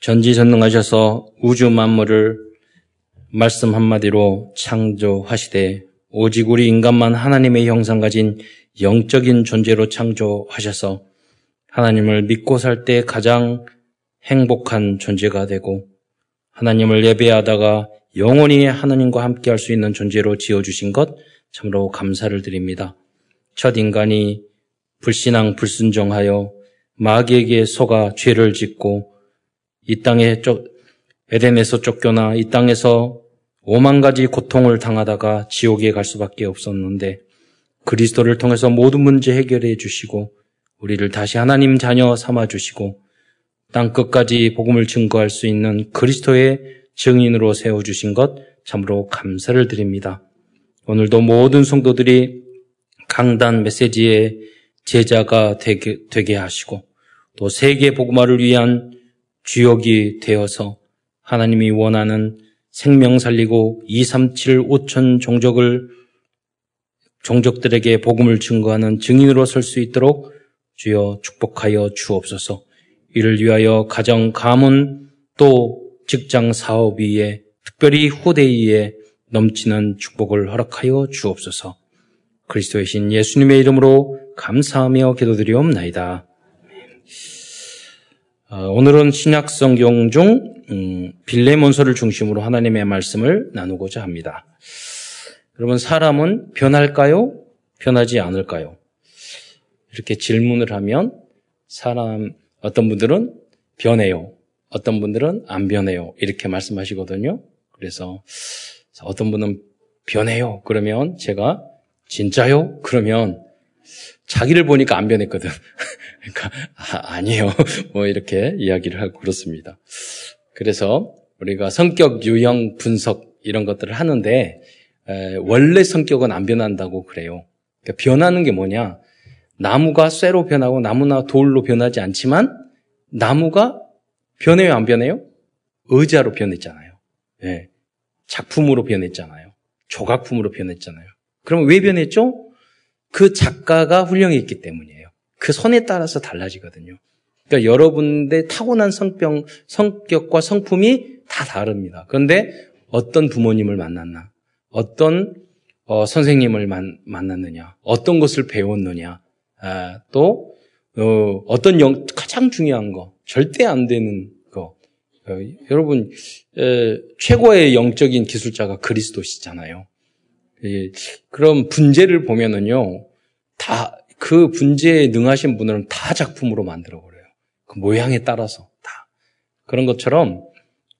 전지전능하셔서 우주 만물을 말씀 한마디로 창조하시되 오직 우리 인간만 하나님의 형상 가진 영적인 존재로 창조하셔서 하나님을 믿고 살 때 가장 행복한 존재가 되고 하나님을 예배하다가 영원히 하나님과 함께 할 수 있는 존재로 지어주신 것 참으로 감사를 드립니다. 첫 인간이 불신앙 불순종하여 마귀에게 속아 죄를 짓고 이 땅에 쫓, 에덴에서 쫓겨나 이 땅에서 오만 가지 고통을 당하다가 지옥에 갈 수밖에 없었는데 그리스도를 통해서 모든 문제 해결해 주시고 우리를 다시 하나님 자녀 삼아 주시고 땅 끝까지 복음을 증거할 수 있는 그리스도의 증인으로 세워 주신 것 참으로 감사를 드립니다. 오늘도 모든 성도들이 강단 메시지의 제자가 되게, 되게 하시고 또 세계 복음화를 위한 주역이 되어서 하나님이 원하는 생명 살리고 237 5천 종족을 종족들에게 복음을 증거하는 증인으로 설 수 있도록 주여 축복하여 주옵소서. 이를 위하여 가정, 가문, 또 직장 사업 위에 특별히 후대 위에 넘치는 축복을 허락하여 주옵소서. 그리스도의 신 예수님의 이름으로 감사하며 기도드리옵나이다. 어, 오늘은 신약 성경 중 음, 빌레몬서를 중심으로 하나님의 말씀을 나누고자 합니다. 여러분 사람은 변할까요? 변하지 않을까요? 이렇게 질문을 하면 사람 어떤 분들은 변해요. 어떤 분들은 안 변해요. 이렇게 말씀하시거든요. 그래서 어떤 분은 변해요. 그러면 제가 진짜요? 그러면 자기를 보니까 안 변했거든. 그러니까 아, 니에요뭐 이렇게 이야기를 하고 그렇습니다. 그래서 우리가 성격 유형 분석 이런 것들을 하는데 에, 원래 성격은 안 변한다고 그래요. 그러니까 변하는 게 뭐냐? 나무가 쇠로 변하고 나무나 돌로 변하지 않지만 나무가 변해요, 안 변해요? 의자로 변했잖아요. 네. 작품으로 변했잖아요. 조각품으로 변했잖아요. 그럼 왜 변했죠? 그 작가가 훌륭했기 때문이에요. 그 선에 따라서 달라지거든요. 그러니까 여러분의 타고난 성병, 성격과 성품이 다 다릅니다. 그런데 어떤 부모님을 만났나, 어떤 어, 선생님을 만, 만났느냐, 어떤 것을 배웠느냐, 아, 또 어, 떤 영, 가장 중요한 거, 절대 안 되는 거. 어, 여러분 에, 최고의 영적인 기술자가 그리스도시잖아요. 예, 그럼 분재를 보면은요, 다, 그 분재에 능하신 분들은 다 작품으로 만들어버려요. 그 모양에 따라서 다. 그런 것처럼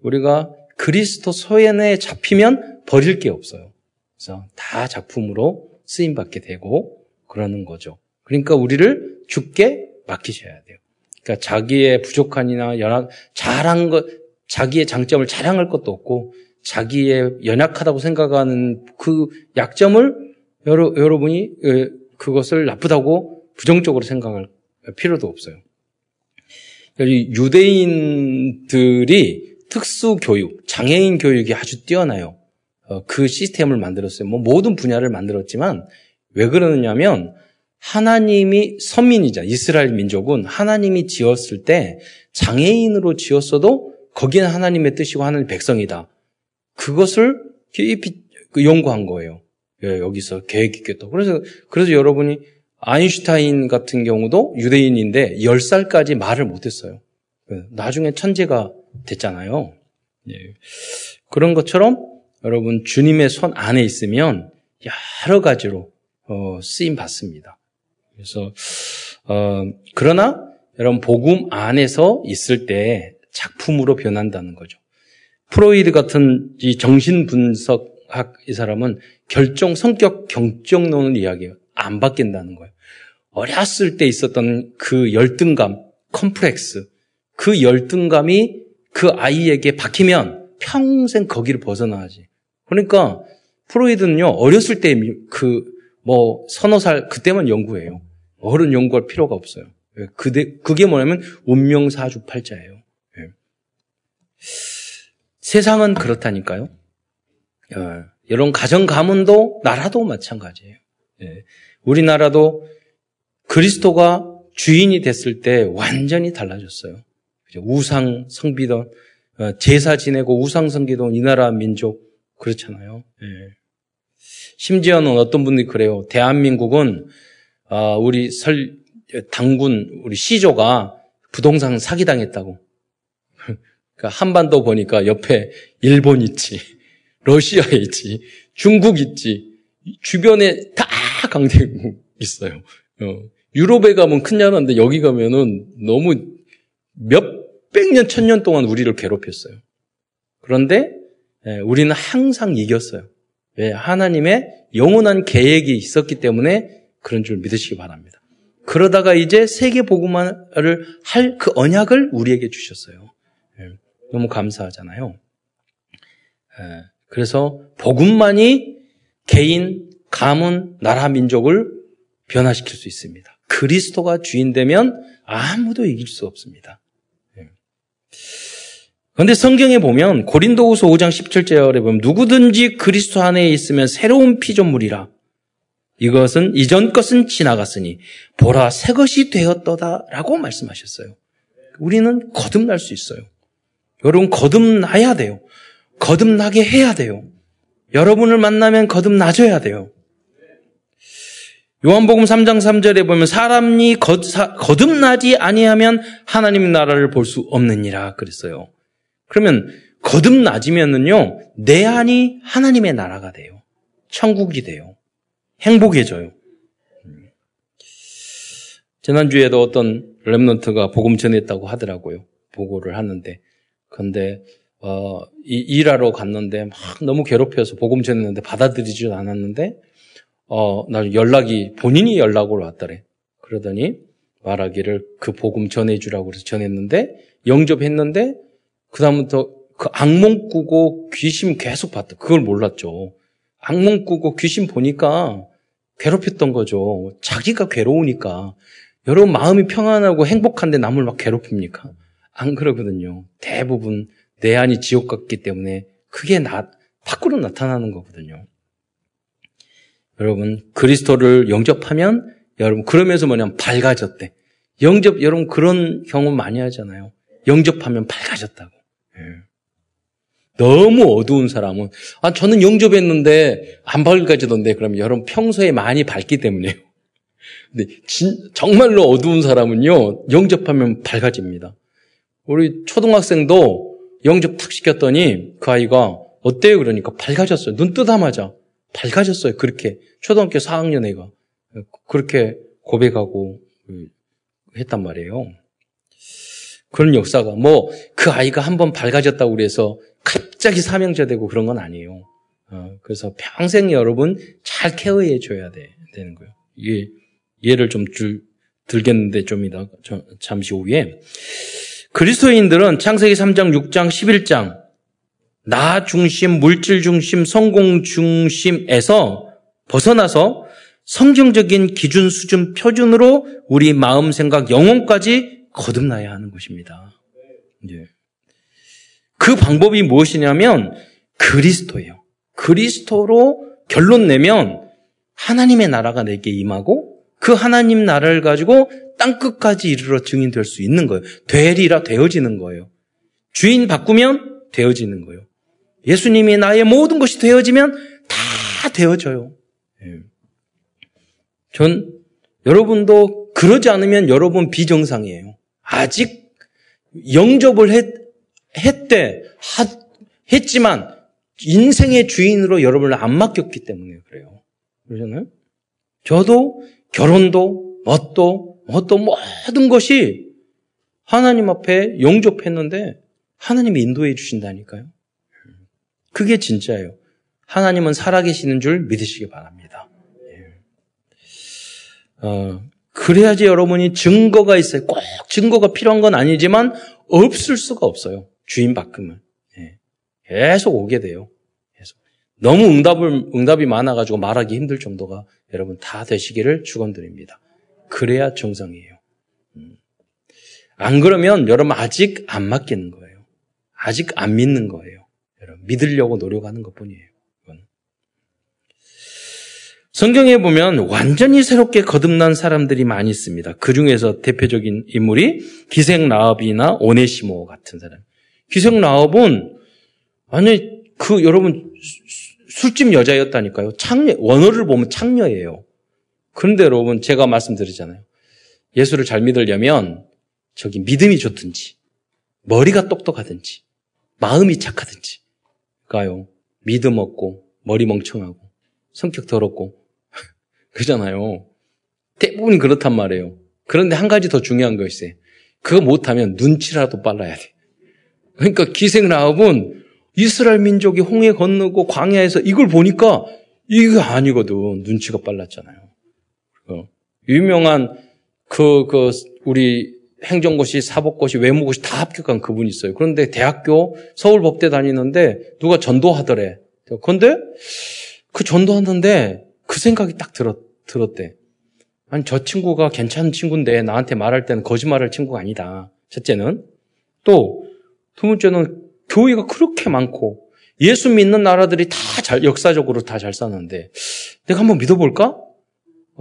우리가 그리스도 소연에 잡히면 버릴 게 없어요. 그래서 다 작품으로 쓰임받게 되고 그러는 거죠. 그러니까 우리를 죽게 맡기셔야 돼요. 그러니까 자기의 부족한이나 연약, 잘한 것, 자기의 장점을 자랑할 것도 없고 자기의 연약하다고 생각하는 그 약점을 여러, 여러분이 그것을 나쁘다고 부정적으로 생각할 필요도 없어요. 유대인들이 특수 교육, 장애인 교육이 아주 뛰어나요. 어, 그 시스템을 만들었어요. 뭐 모든 분야를 만들었지만 왜 그러느냐면 하나님이 선민이자 이스라엘 민족은 하나님이 지었을 때 장애인으로 지었어도 거기는 하나님의 뜻이고 하나님 백성이다. 그것을 깊이 그 연구한 거예요. 예, 여기서 계획 또. 그래서, 그래서 여러분이 아인슈타인 같은 경우도 유대인인데 10살까지 말을 못했어요. 예, 나중에 천재가 됐잖아요. 예. 그런 것처럼 여러분 주님의 손 안에 있으면 여러 가지로 어, 쓰임 받습니다. 그래서 어, 그러나 여러분 복음 안에서 있을 때 작품으로 변한다는 거죠. 프로이드 같은 이 정신분석학 이 사람은 결정, 성격 경정론을 이야기해요. 안 바뀐다는 거예요. 어렸을 때 있었던 그 열등감, 컴플렉스, 그 열등감이 그 아이에게 박히면 평생 거기를 벗어나야지. 그러니까 프로이드는요, 어렸을 때 그, 뭐, 서너 살, 그때만 연구해요. 어른 연구할 필요가 없어요. 그게, 그게 뭐냐면, 운명사주팔자예요. 예. 세상은 그렇다니까요. 어, 여러분 가정 가문도 나라도 마찬가지예요. 예. 우리나라도 그리스도가 주인이 됐을 때 완전히 달라졌어요. 우상 성비던 어, 제사 지내고 우상 성기던 이 나라 민족 그렇잖아요. 예. 심지어는 어떤 분들이 그래요. 대한민국은 어, 우리 설 당군 우리 시조가 부동산 사기 당했다고. 그러니까 한반도 보니까 옆에 일본 있지, 러시아 있지, 중국 있지, 주변에 다 강대국 있어요. 어. 유럽에 가면 큰 나라인데 여기 가면은 너무 몇백 년, 천 년 동안 우리를 괴롭혔어요. 그런데 예, 우리는 항상 이겼어요. 왜? 하나님의 영원한 계획이 있었기 때문에 그런 줄 믿으시기 바랍니다. 그러다가 이제 세계 복음화를 할 그 언약을 우리에게 주셨어요. 예, 너무 감사하잖아요. 예, 그래서 복음만이 개인, 가문, 나라, 민족을 변화시킬 수 있습니다. 그리스도가 주인 되면 아무도 이길 수 없습니다. 그런데 성경에 보면 고린도후서 5장 17절에 보면 누구든지 그리스도 안에 있으면 새로운 피조물이라. 이것은 이전 것은 지나갔으니 보라 새 것이 되었도다라고 말씀하셨어요. 우리는 거듭날 수 있어요. 여러분 거듭나야 돼요. 거듭나게 해야 돼요. 여러분을 만나면 거듭나줘야 돼요. 요한복음 3장 3절에 보면 사람이 거듭나지 아니하면 하나님 나라를 볼 수 없느니라 그랬어요. 그러면 거듭나지면은요, 내 안이 하나님의 나라가 돼요. 천국이 돼요. 행복해져요. 지난주에도 어떤 랩런트가 복음 전했다고 하더라고요. 보고를 하는데. 근데, 어, 일하러 갔는데 막 너무 괴롭혀서 복음 전했는데 받아들이지 않았는데, 어, 나 연락이, 본인이 연락으로 왔더래. 그러더니 말하기를 그 복음 전해주라고 해서 전했는데, 영접했는데, 그 다음부터 그 악몽 꾸고 귀신 계속 봤다. 그걸 몰랐죠. 악몽 꾸고 귀신 보니까 괴롭혔던 거죠. 자기가 괴로우니까. 여러분 마음이 평안하고 행복한데 남을 막 괴롭힙니까? 안 그러거든요. 대부분 내 안이 지옥 같기 때문에 그게 나, 밖으로 나타나는 거거든요. 여러분, 그리스도를 영접하면 여러분, 그러면서 뭐냐면 밝아졌대. 영접, 여러분 그런 경험 많이 하잖아요. 영접하면 밝아졌다고. 예. 너무 어두운 사람은 아 저는 영접했는데 안 밝아지던데 그럼 여러분 평소에 많이 밝기 때문에요. 근데 진, 정말로 어두운 사람은요 영접하면 밝아집니다. 우리 초등학생도 영접 탁 시켰더니 그 아이가 어때요? 그러니까 밝아졌어요. 눈 뜨자마자 밝아졌어요. 그렇게 초등학교 4학년 애가 그렇게 고백하고 했단 말이에요. 그런 역사가 뭐 그 아이가 한번 밝아졌다고 그래서 갑자기 사명자 되고 그런 건 아니에요. 어, 그래서 평생 여러분 잘 케어해 줘야 돼, 되는 거예요. 이게 예를 좀 줄, 들겠는데 좀 이따 잠시 후에 그리스도인들은 창세기 3장, 6장, 11장 나 중심, 물질 중심, 성공 중심에서 벗어나서 성경적인 기준, 수준, 표준으로 우리 마음, 생각, 영혼까지 거듭나야 하는 것입니다. 예. 그 방법이 무엇이냐면 그리스도예요. 그리스도로 결론 내면 하나님의 나라가 내게 임하고 그 하나님 나라를 가지고 땅 끝까지 이르러 증인 될 수 있는 거예요. 되리라 되어지는 거예요. 주인 바꾸면 되어지는 거예요. 예수님이 나의 모든 것이 되어지면 다 되어져요. 예. 전 여러분도 그러지 않으면 여러분 비정상이에요. 아직 영접을 했, 했대, 하, 했지만 인생의 주인으로 여러분을 안 맡겼기 때문에 그래요. 그러잖아요? 저도 결혼도, 뭣도, 뭣도 모든 것이 하나님 앞에 영접했는데 하나님이 인도해 주신다니까요. 그게 진짜예요. 하나님은 살아계시는 줄 믿으시기 바랍니다. 예. 어, 그래야지 여러분이 증거가 있어요. 꼭 증거가 필요한 건 아니지만 없을 수가 없어요. 주인 바꾸면. 예. 계속 오게 돼요. 너무 응답을, 응답이 많아가지고 말하기 힘들 정도가 여러분 다 되시기를 축원드립니다. 그래야 정상이에요. 음. 안 그러면 여러분 아직 안 맡기는 거예요. 아직 안 믿는 거예요. 여러분 믿으려고 노력하는 것 뿐이에요. 성경에 보면 완전히 새롭게 거듭난 사람들이 많이 있습니다. 그 중에서 대표적인 인물이 기생 라합이나 오네시모 같은 사람. 기생 라합은 아니 그 여러분 술집 여자였다니까요. 창녀 원어를 보면 창녀예요. 그런데 여러분 제가 말씀드리잖아요. 예수를 잘 믿으려면 저기 믿음이 좋든지 머리가 똑똑하든지 마음이 착하든지 가요. 믿음 없고 머리 멍청하고 성격 더럽고 그잖아요. 대부분이 그렇단 말이에요. 그런데 한 가지 더 중요한 거 있어요. 그거 못하면 눈치라도 빨라야 돼. 그러니까 기생라합은 이스라엘 민족이 홍해 건너고 광야에서 이걸 보니까 이거 아니거든. 눈치가 빨랐잖아요. 유명한 그, 그, 우리 행정고시, 사법고시, 외무고시 다 합격한 그분이 있어요. 그런데 대학교 서울법대 다니는데 누가 전도하더래. 그런데 그 전도하는데 그 생각이 딱 들었, 들었대. 아니, 저 친구가 괜찮은 친구인데 나한테 말할 때는 거짓말할 친구가 아니다. 첫째는. 또, 두 번째는 교회가 그렇게 많고 예수 믿는 나라들이 다 잘, 역사적으로 다 잘 사는데 내가 한번 믿어볼까?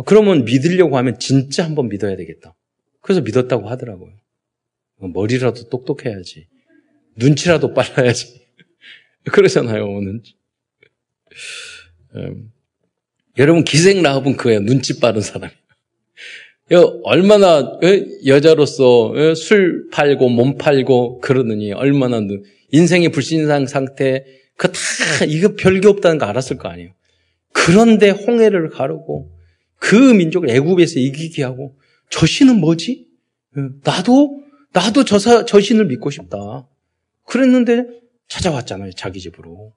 그러면 믿으려고 하면 진짜 한번 믿어야 되겠다. 그래서 믿었다고 하더라고요. 머리라도 똑똑해야지. 눈치라도 빨라야지. 그러잖아요, 오늘. 음. 여러분 기생 라합은 그거예요. 눈치 빠른 사람이. 얼마나 여자로서 술 팔고 몸 팔고 그러느니 얼마나 인생의 불신상 상태 그 다 이거 별게 없다는 거 알았을 거 아니에요. 그런데 홍해를 가르고 그 민족을 애굽에서 이기게 하고 저 신은 뭐지? 나도 나도 저, 사, 저 신을 믿고 싶다. 그랬는데 찾아왔잖아요. 자기 집으로.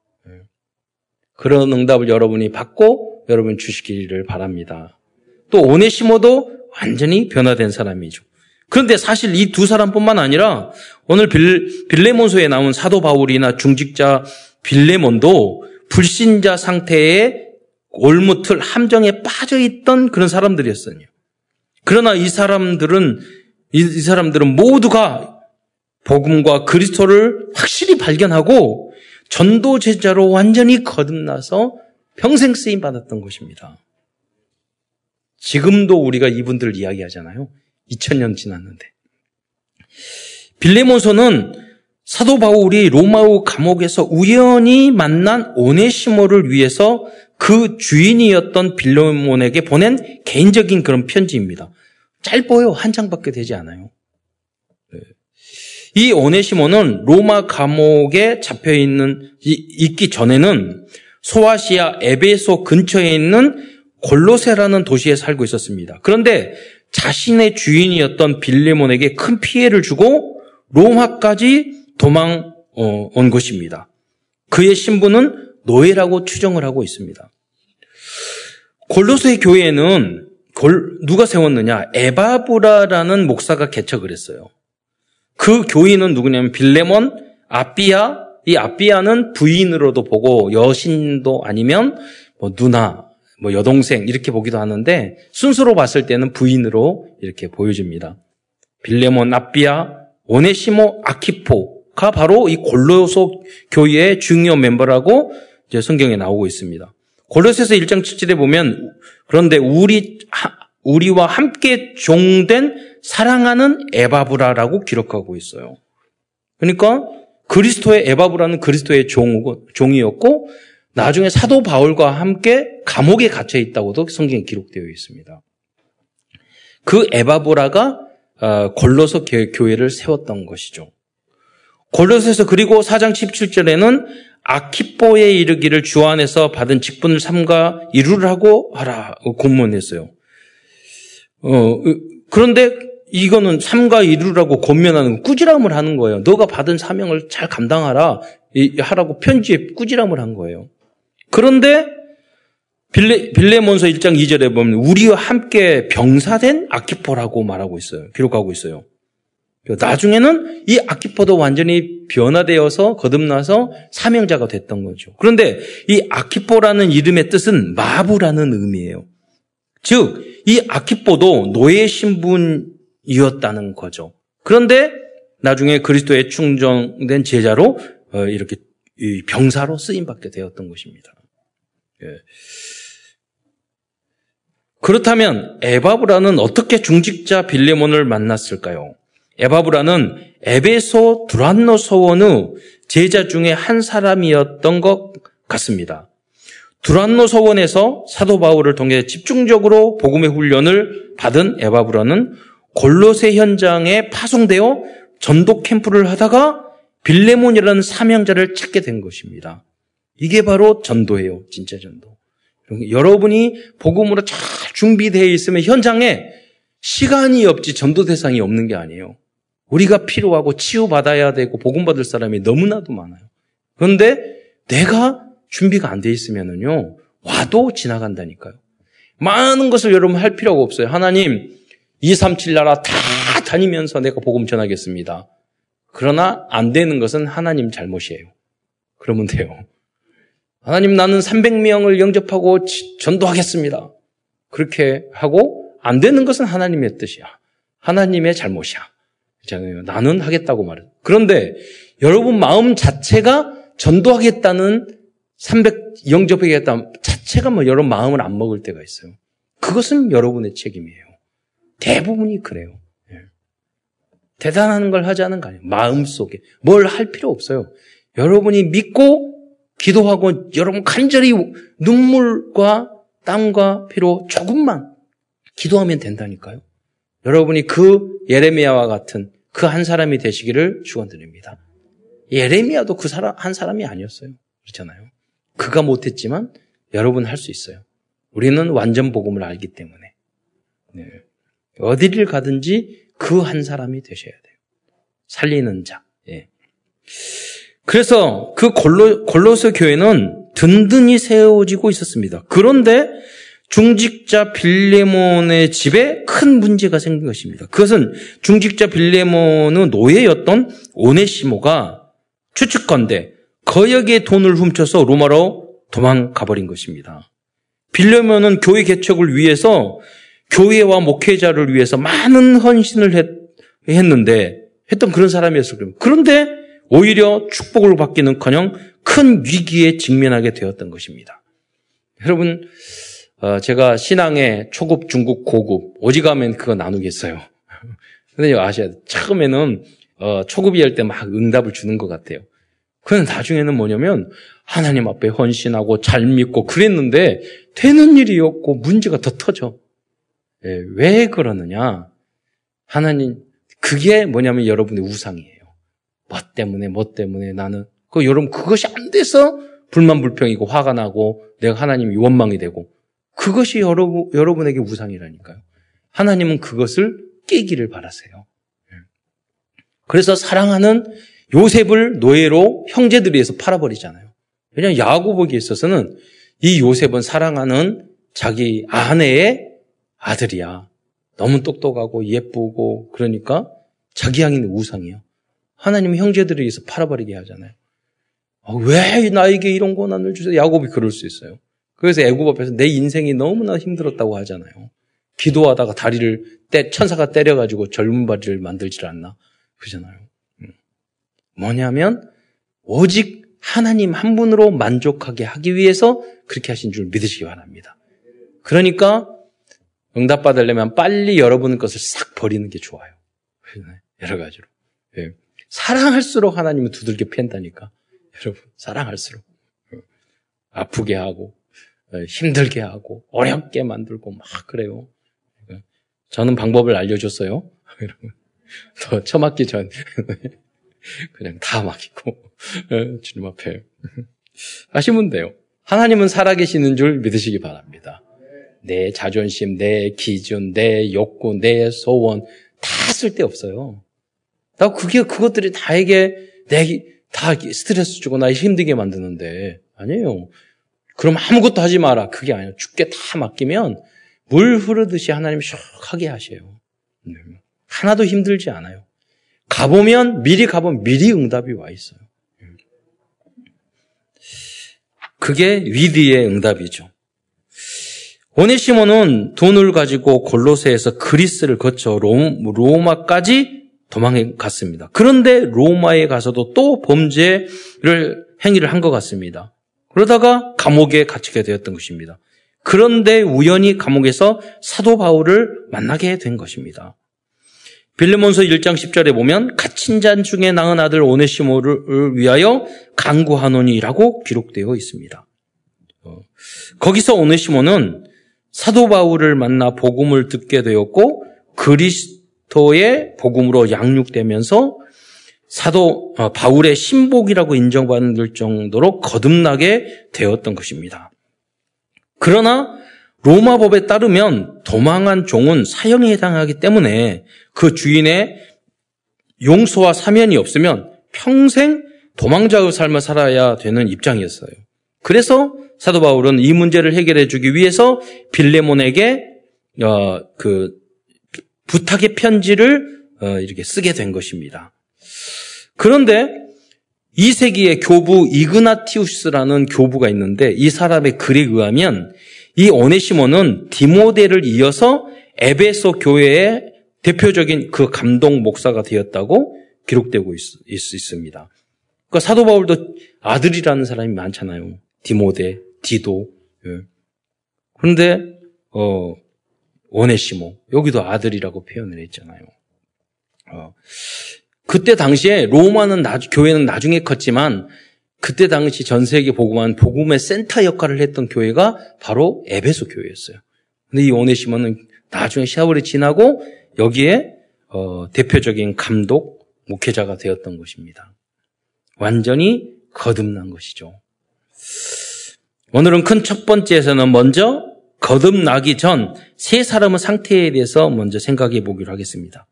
그런 응답을 여러분이 받고 여러분 주시기를 바랍니다. 또 오네시모도 완전히 변화된 사람이죠. 그런데 사실 이 두 사람뿐만 아니라 오늘 빌, 빌레몬서에 나온 사도 바울이나 중직자 빌레몬도 불신자 상태에 올무틀 함정에 빠져 있던 그런 사람들이었어요. 그러나 이 사람들은 이, 이 사람들은 모두가 복음과 그리스도를 확실히 발견하고 전도 제자로 완전히 거듭나서 평생 쓰임 받았던 것입니다. 지금도 우리가 이분들을 이야기하잖아요. 2000년 지났는데. 빌레몬서는 사도 바울이 로마우 감옥에서 우연히 만난 오네시모를 위해서 그 주인이었던 빌레몬에게 보낸 개인적인 그런 편지입니다. 짧아요. 한 장밖에 되지 않아요. 네. 이 오네시모는 로마 감옥에 잡혀 있는 있기 전에는 소아시아 에베소 근처에 있는 골로세라는 도시에 살고 있었습니다. 그런데 자신의 주인이었던 빌레몬에게 큰 피해를 주고 로마까지 도망 어, 온 것입니다. 그의 신분은 노예라고 추정을 하고 있습니다. 골로새 교회는 누가 세웠느냐? 에바브라라는 목사가 개척을 했어요. 그 교인은 누구냐면 빌레몬, 아비아, 이 아비아는 부인으로도 보고 여신도 아니면 뭐 누나, 뭐 여동생 이렇게 보기도 하는데 순수로 봤을 때는 부인으로 이렇게 보여집니다. 빌레몬 아비아, 오네시모 아키포가 바로 이 골로소 교회의 중요 멤버라고 이제 성경에 나오고 있습니다. 골로새서 1장 7절에 보면 그런데 우리 우리와 함께 종된 사랑하는 에바브라라고 기록하고 있어요. 그러니까 그리스도의 에바브라는 그리스도의 종, 종이었고 나중에 사도 바울과 함께 감옥에 갇혀 있다고도 성경에 기록되어 있습니다. 그 에바브라가 어, 골로서 교회를 세웠던 것이죠. 골로새서 그리고 4장 17절에는 아키포에 이르기를 주 안에서 받은 직분을 삼가 이루라고 하라 고문했어요. 어, 그런데 이거는 삼가 이루라고 권면하는 꾸지람을 하는 거예요. 너가 받은 사명을 잘 감당하라 하라고 편지에 꾸지람을 한 거예요. 그런데 빌레, 빌레몬서 1장 2절에 보면 우리와 함께 병사된 아키포라고 말하고 있어요. 기록하고 있어요. 나중에는 이 아키포도 완전히 변화되어서 거듭나서 사명자가 됐던 거죠. 그런데 이 아키포라는 이름의 뜻은 마부라는 의미예요. 즉, 이 아키포도 노예 신분 이었다는 거죠. 그런데 나중에 그리스도의 충정된 제자로 어, 이렇게 병사로 쓰임 받게 되었던 것입니다. 예. 그렇다면 에바브라는 어떻게 중직자 빌레몬을 만났을까요? 에바브라는 에베소 두란노 소원의 제자 중에 한 사람이었던 것 같습니다. 두란노 소원에서 사도 바울을 통해 집중적으로 복음의 훈련을 받은 에바브라는 골로새 현장에 파송되어 전도 캠프를 하다가 빌레몬이라는 사명자를 찾게 된 것입니다. 이게 바로 전도예요. 진짜 전도. 여러분이 복음으로 잘 준비되어 있으면 현장에 시간이 없지 전도 대상이 없는 게 아니에요. 우리가 필요하고 치유받아야 되고 복음받을 사람이 너무나도 많아요. 그런데 내가 준비가 안 돼 있으면은요, 와도 지나간다니까요. 많은 것을 여러분 할 필요가 없어요. 하나님, 237 나라 다 다니면서 내가 복음 전하겠습니다. 그러나 안 되는 것은 하나님 잘못이에요. 그러면 돼요. 하나님 나는 300명을 영접하고 전도하겠습니다. 그렇게 하고 안 되는 것은 하나님의 뜻이야. 하나님의 잘못이야. 나는 하겠다고 말해. 그런데 여러분 마음 자체가 전도하겠다는 300 영접하겠다 자체가 뭐 여러분 마음을 안 먹을 때가 있어요. 그것은 여러분의 책임이에요. 대부분이 그래요. 예. 대단한 걸 하자는 거 아니에요. 마음 속에 뭘 할 필요 없어요. 여러분이 믿고 기도하고 여러분 간절히 눈물과 땀과 피로 조금만 기도하면 된다니까요. 여러분이 그 예레미야와 같은 그 한 사람이 되시기를 축원드립니다. 예레미야도 그 사람 한 사람이 아니었어요. 그렇잖아요. 그가 못했지만 여러분 할 수 있어요. 우리는 완전 복음을 알기 때문에 네. 어디를 가든지 그 한 사람이 되셔야 돼요. 살리는 자. 예. 그래서 그 골로, 골로스 교회는 든든히 세워지고 있었습니다. 그런데 중직자 빌레몬의 집에 큰 문제가 생긴 것입니다. 그것은 중직자 빌레몬의 노예였던 오네시모가 추측건데 거역의 돈을 훔쳐서 로마로 도망가 버린 것입니다. 빌레몬은 교회 개척을 위해서 교회와 목회자를 위해서 많은 헌신을 했, 했는데 했던 그런 사람이었을 겁니다. 그런데 오히려 축복을 받기는커녕 큰 위기에 직면하게 되었던 것입니다. 여러분 어, 제가 신앙의 초급, 중급, 고급 오지가면 그거 나누겠어요. 근데 아셔야 돼. 처음에는 어, 초급이 할 때 막 응답을 주는 것 같아요. 그는 나중에는 뭐냐면 하나님 앞에 헌신하고 잘 믿고 그랬는데 되는 일이 없고 문제가 더 터져. 예, 왜 그러느냐? 하나님 그게 뭐냐면 여러분의 우상이에요. 뭐 때문에 뭐 때문에 나는 그 여러분 그것이 안 돼서 불만 불평이고 화가 나고 내가 하나님이 원망이 되고 그것이 여러분, 여러분에게 우상이라니까요. 하나님은 그것을 깨기를 바라세요. 예. 그래서 사랑하는 요셉을 노예로 형제들이 해서 팔아버리잖아요. 왜냐하면 야고보기에 있어서는 이 요셉은 사랑하는 자기 아내의 아들이야. 너무 똑똑하고 예쁘고 그러니까 자기 향인 우상이에요. 하나님은 형제들을 위해서 팔아버리게 하잖아요. 아, 왜 나에게 이런 고난을 주세요? 야곱이 그럴 수 있어요. 그래서 애굽 앞에서 내 인생이 너무나 힘들었다고 하잖아요. 기도하다가 다리를 때 천사가 때려가지고 젊은 바리를 만들질 않나 그러잖아요. 음. 뭐냐면 오직 하나님 한 분으로 만족하게 하기 위해서 그렇게 하신 줄 믿으시기 바랍니다. 그러니까 응답 받으려면 빨리 여러분 것을 싹 버리는 게 좋아요. 여러 가지로. 예. 사랑할수록 하나님은 두들겨 팬다니까. 여러분 사랑할수록 아프게 하고 어, 힘들게 하고 어렵게 만들고 막 그래요. 저는 방법을 알려줬어요. 더 처맞기 전 그냥 다 맡기고 어, 주님 앞에 하시면 돼요. 하나님은 살아계시는 줄 믿으시기 바랍니다. 내 자존심, 내 기준, 내 욕구, 내 소원 다 쓸데없어요. 나 그게 그것들이 다에게 내 다 스트레스 주고 나 힘들게 만드는데 아니에요. 그럼 아무것도 하지 마라. 그게 아니에요. 죽게 다 맡기면 물 흐르듯이 하나님이 샥하게 하셔요. 네. 하나도 힘들지 않아요. 가보면, 미리 가보면 미리 응답이 와 있어요. 그게 위디의 응답이죠. 오네시모는 돈을 가지고 골로새에서 그리스를 거쳐 로마까지 도망해 갔습니다. 그런데 로마에 가서도 또 범죄를 행위를 한 것 같습니다. 그러다가 감옥에 갇히게 되었던 것입니다. 그런데 우연히 감옥에서 사도 바울을 만나게 된 것입니다. 빌레몬서 1장 10절에 보면 갇힌 잔 중에 낳은 아들 오네시모를 위하여 강구하노니라고 기록되어 있습니다. 어, 거기서 오네시모는 사도 바울을 만나 복음을 듣게 되었고 그리스 도의 복음으로 양육되면서 사도 어, 바울의 신복이라고 인정받을 정도로 거듭나게 되었던 것입니다. 그러나 로마 법에 따르면 도망한 종은 사형에 해당하기 때문에 그 주인의 용서와 사면이 없으면 평생 도망자의 삶을 살아야 되는 입장이었어요. 그래서 사도 바울은 이 문제를 해결해 주기 위해서 빌레몬에게 어, 그 부탁의 편지를 어, 이렇게 쓰게 된 것입니다. 그런데 2세기의 교부 이그나티우스라는 교부가 있는데 이 사람의 글에 의하면 이 오네시모는 디모데를 이어서 에베소 교회의 대표적인 그 감동 목사가 되었다고 기록되고 있, 있 습니다 그러니까 사도 바울도 아들이라는 사람이 많잖아요. 디모데, 디도. 예. 그런데 어, 오네시모 여기도 아들이라고 표현을 했잖아요. 어, 그때 당시에 로마는 나, 교회는 나중에 컸지만 그때 당시 전 세계 복음한 복음의 센터 역할을 했던 교회가 바로 에베소 교회였어요. 근데 이 오네시모는 나중에 시아월이 지나고 여기에 어, 대표적인 감독 목회자가 되었던 것입니다. 완전히 거듭난 것이죠. 오늘은 큰 첫 번째에서는 먼저 거듭나기 전 세 사람의 상태에 대해서 먼저 생각해 보기로 하겠습니다.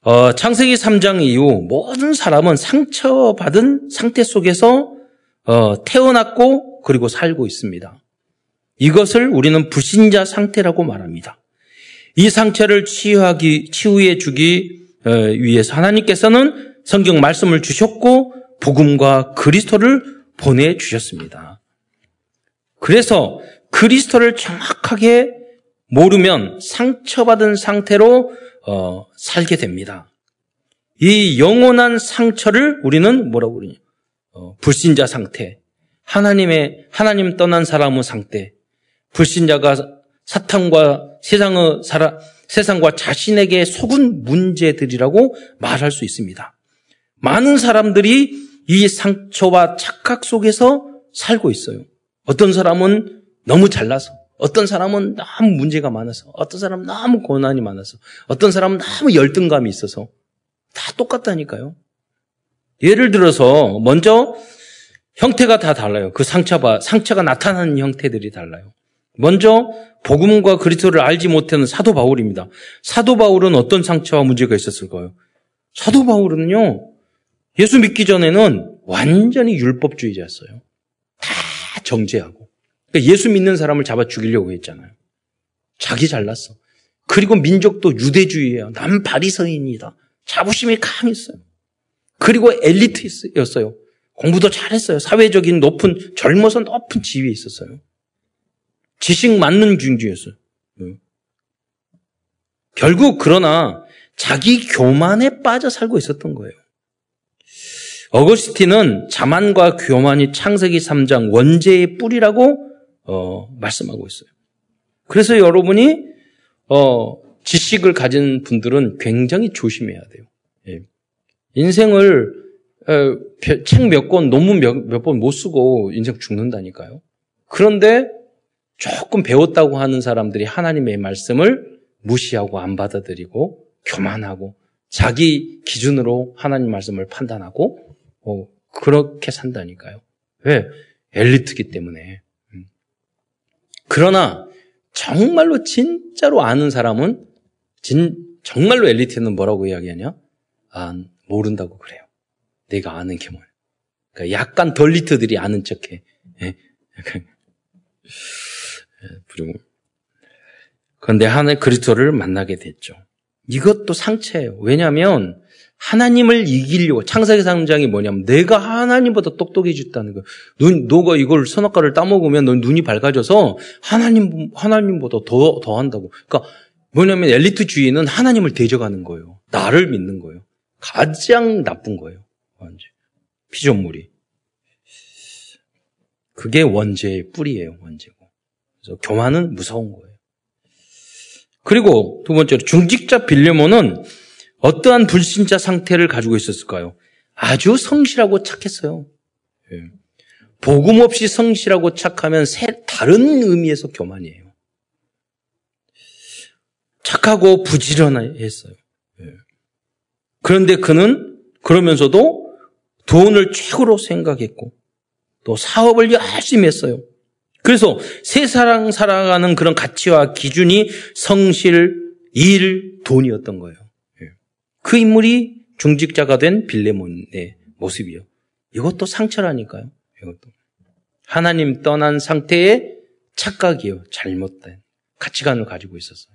어, 창세기 3장 이후 모든 사람은 상처받은 상태 속에서 어, 태어났고 그리고 살고 있습니다. 이것을 우리는 불신자 상태라고 말합니다. 이 상처를 치유하기 치유해 주기 어, 위해서 하나님께서는 성경 말씀을 주셨고 복음과 그리스도를 보내 주셨습니다. 그래서 그리스도를 정확하게 모르면 상처받은 상태로 어, 살게 됩니다. 이 영원한 상처를 우리는 뭐라고 그러냐? 어, 불신자 상태, 하나님의 하나님 떠난 사람의 상태, 불신자가 사탄과 세상의 사람, 세상과 자신에게 속은 문제들이라고 말할 수 있습니다. 많은 사람들이 이 상처와 착각 속에서 살고 있어요. 어떤 사람은 너무 잘나서, 어떤 사람은 너무 문제가 많아서, 어떤 사람은 너무 고난이 많아서, 어떤 사람은 너무 열등감이 있어서 다 똑같다니까요. 예를 들어서 먼저 형태가 다 달라요. 그 상처가 상처가 나타나는 형태들이 달라요. 먼저 복음과 그리스도를 알지 못하는 사도 바울입니다. 사도 바울은 어떤 상처와 문제가 있었을까요? 사도 바울은요. 예수 믿기 전에는 완전히 율법주의자였어요. 다 정죄하고. 그러니까 예수 믿는 사람을 잡아 죽이려고 했잖아요. 자기 잘났어. 그리고 민족도 유대주의예요. 남 바리서인이다. 자부심이 강했어요. 그리고 엘리트였어요. 공부도 잘했어요. 사회적인 높은 젊어서 높은 지위에 있었어요. 지식 맞는 중주였어요. 결국 그러나 자기 교만에 빠져 살고 있었던 거예요. 어거스틴은 자만과 교만이 창세기 3장 원죄의 뿌리라고 어, 말씀하고 있어요. 그래서 여러분이 어, 지식을 가진 분들은 굉장히 조심해야 돼요. 예. 인생을 어, 책몇 권, 논문 몇 번 못 쓰고 인생 죽는다니까요. 그런데 조금 배웠다고 하는 사람들이 하나님의 말씀을 무시하고 안 받아들이고 교만하고 자기 기준으로 하나님 말씀을 판단하고 어, 그렇게 산다니까요. 왜? 엘리트기 때문에. 그러나 정말로 진짜로 아는 사람은 진, 정말로 엘리트는 뭐라고 이야기하냐? 아, 모른다고 그래요. 내가 아는 게 뭐야. 그러니까 약간 덜 리트들이 아는 척해. 예? 약간. 부르고. 예, 그런데 하나의 그리스도를 만나게 됐죠. 이것도 상처예요. 왜냐하면 하나님을 이기려고 창세기 3장이 뭐냐면 내가 하나님보다 똑똑해졌다는 거예요. 눈 너가 이걸 선악과를 따먹으면 넌 눈이 밝아져서 하나님 하나님보다 더 더 한다고. 그러니까 뭐냐면 엘리트주의는 하나님을 대적하는 거예요. 나를 믿는 거예요. 가장 나쁜 거예요. 완전 피조물이. 그게 원죄의 뿌리예요. 원죄고. 그래서 교만은 무서운 거예요. 그리고 두 번째로 중직자 빌레몬은 어떠한 불신자 상태를 가지고 있었을까요? 아주 성실하고 착했어요. 예. 복음 없이 성실하고 착하면 새, 다른 의미에서 교만이에요. 착하고 부지런했어요. 예. 그런데 그는 그러면서도 돈을 최고로 생각했고 또 사업을 열심히 했어요. 그래서 세상 살아가는 그런 가치와 기준이 성실, 일, 돈이었던 거예요. 예. 그 인물이 중직자가 된 빌레몬의 모습이요. 이것도 상처라니까요. 이것도. 하나님 떠난 상태의 착각이요. 잘못된 가치관을 가지고 있었어요.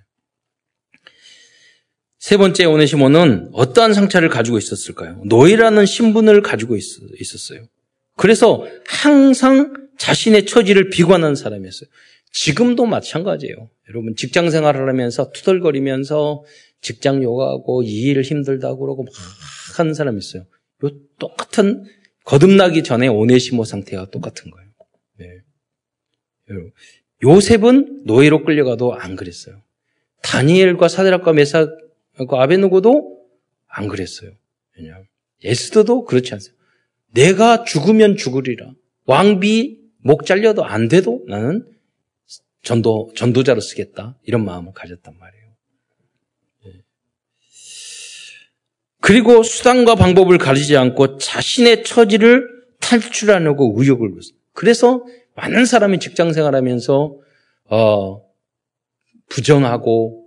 세 번째 오네시모는 어떠한 상처를 가지고 있었을까요? 노예라는 신분을 가지고 있, 었어요 그래서 항상 자신의 처지를 비관하는 사람이었어요. 지금도 마찬가지예요. 여러분 직장 생활을 하면서 투덜거리면서 직장 요구하고 이 일 힘들다고 그러고 막 하는 사람이 있어요. 요 똑같은 거듭나기 전에 오네시모 상태가 똑같은 거예요. 네. 요셉은 노예로 끌려가도 안 그랬어요. 다니엘과 사드락과 메삭 아베누고도 안 그랬어요. 왜냐 에스더도 그렇지 않습니다. 내가 죽으면 죽으리라. 왕비 목 잘려도 안 돼도 나는 전도, 전도자로 쓰겠다. 이런 마음을 가졌단 말이에요. 그리고 수단과 방법을 가리지 않고 자신의 처지를 탈출하려고 의욕을 보였어요. 그래서 많은 사람이 직장 생활하면서 어, 부정하고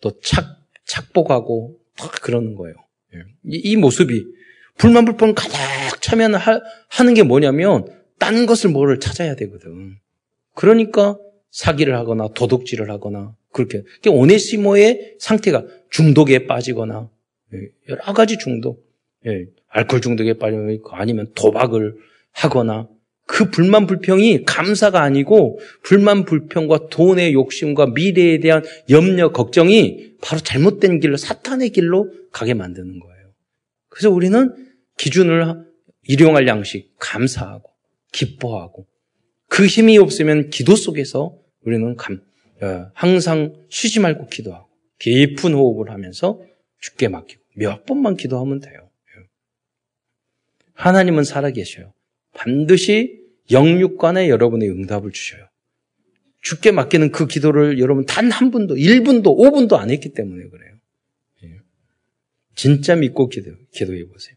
또 착, 착복하고 막 그러는 거예요. 예. 이, 이 모습이 불만 불평 가득 차면 하, 하는 게 뭐냐면 딴 것을 뭐를 찾아야 되거든. 그러니까 사기를 하거나 도둑질을 하거나 그렇게 오네시모의 상태가 중독에 빠지거나 예, 여러 가지 중독, 예, 알코올 중독에 빠지거나 아니면 도박을 하거나 그 불만 불평이 감사가 아니고 불만 불평과 돈의 욕심과 미래에 대한 염려 걱정이 바로 잘못된 길로 사탄의 길로 가게 만드는 거예요. 그래서 우리는 기준을 일용할 양식 감사하고 기뻐하고 그 힘이 없으면 기도 속에서 우리는 감, 어, 항상 쉬지 말고 기도하고 깊은 호흡을 하면서 죽게 맡기고 몇 번만 기도하면 돼요. 하나님은 살아계셔요. 반드시 영육간에 여러분의 응답을 주셔요. 죽게 맡기는 그 기도를 여러분 단 한 분도, 1분도, 5분도 안 했기 때문에 그래요. 진짜 믿고 기도, 기도해 보세요.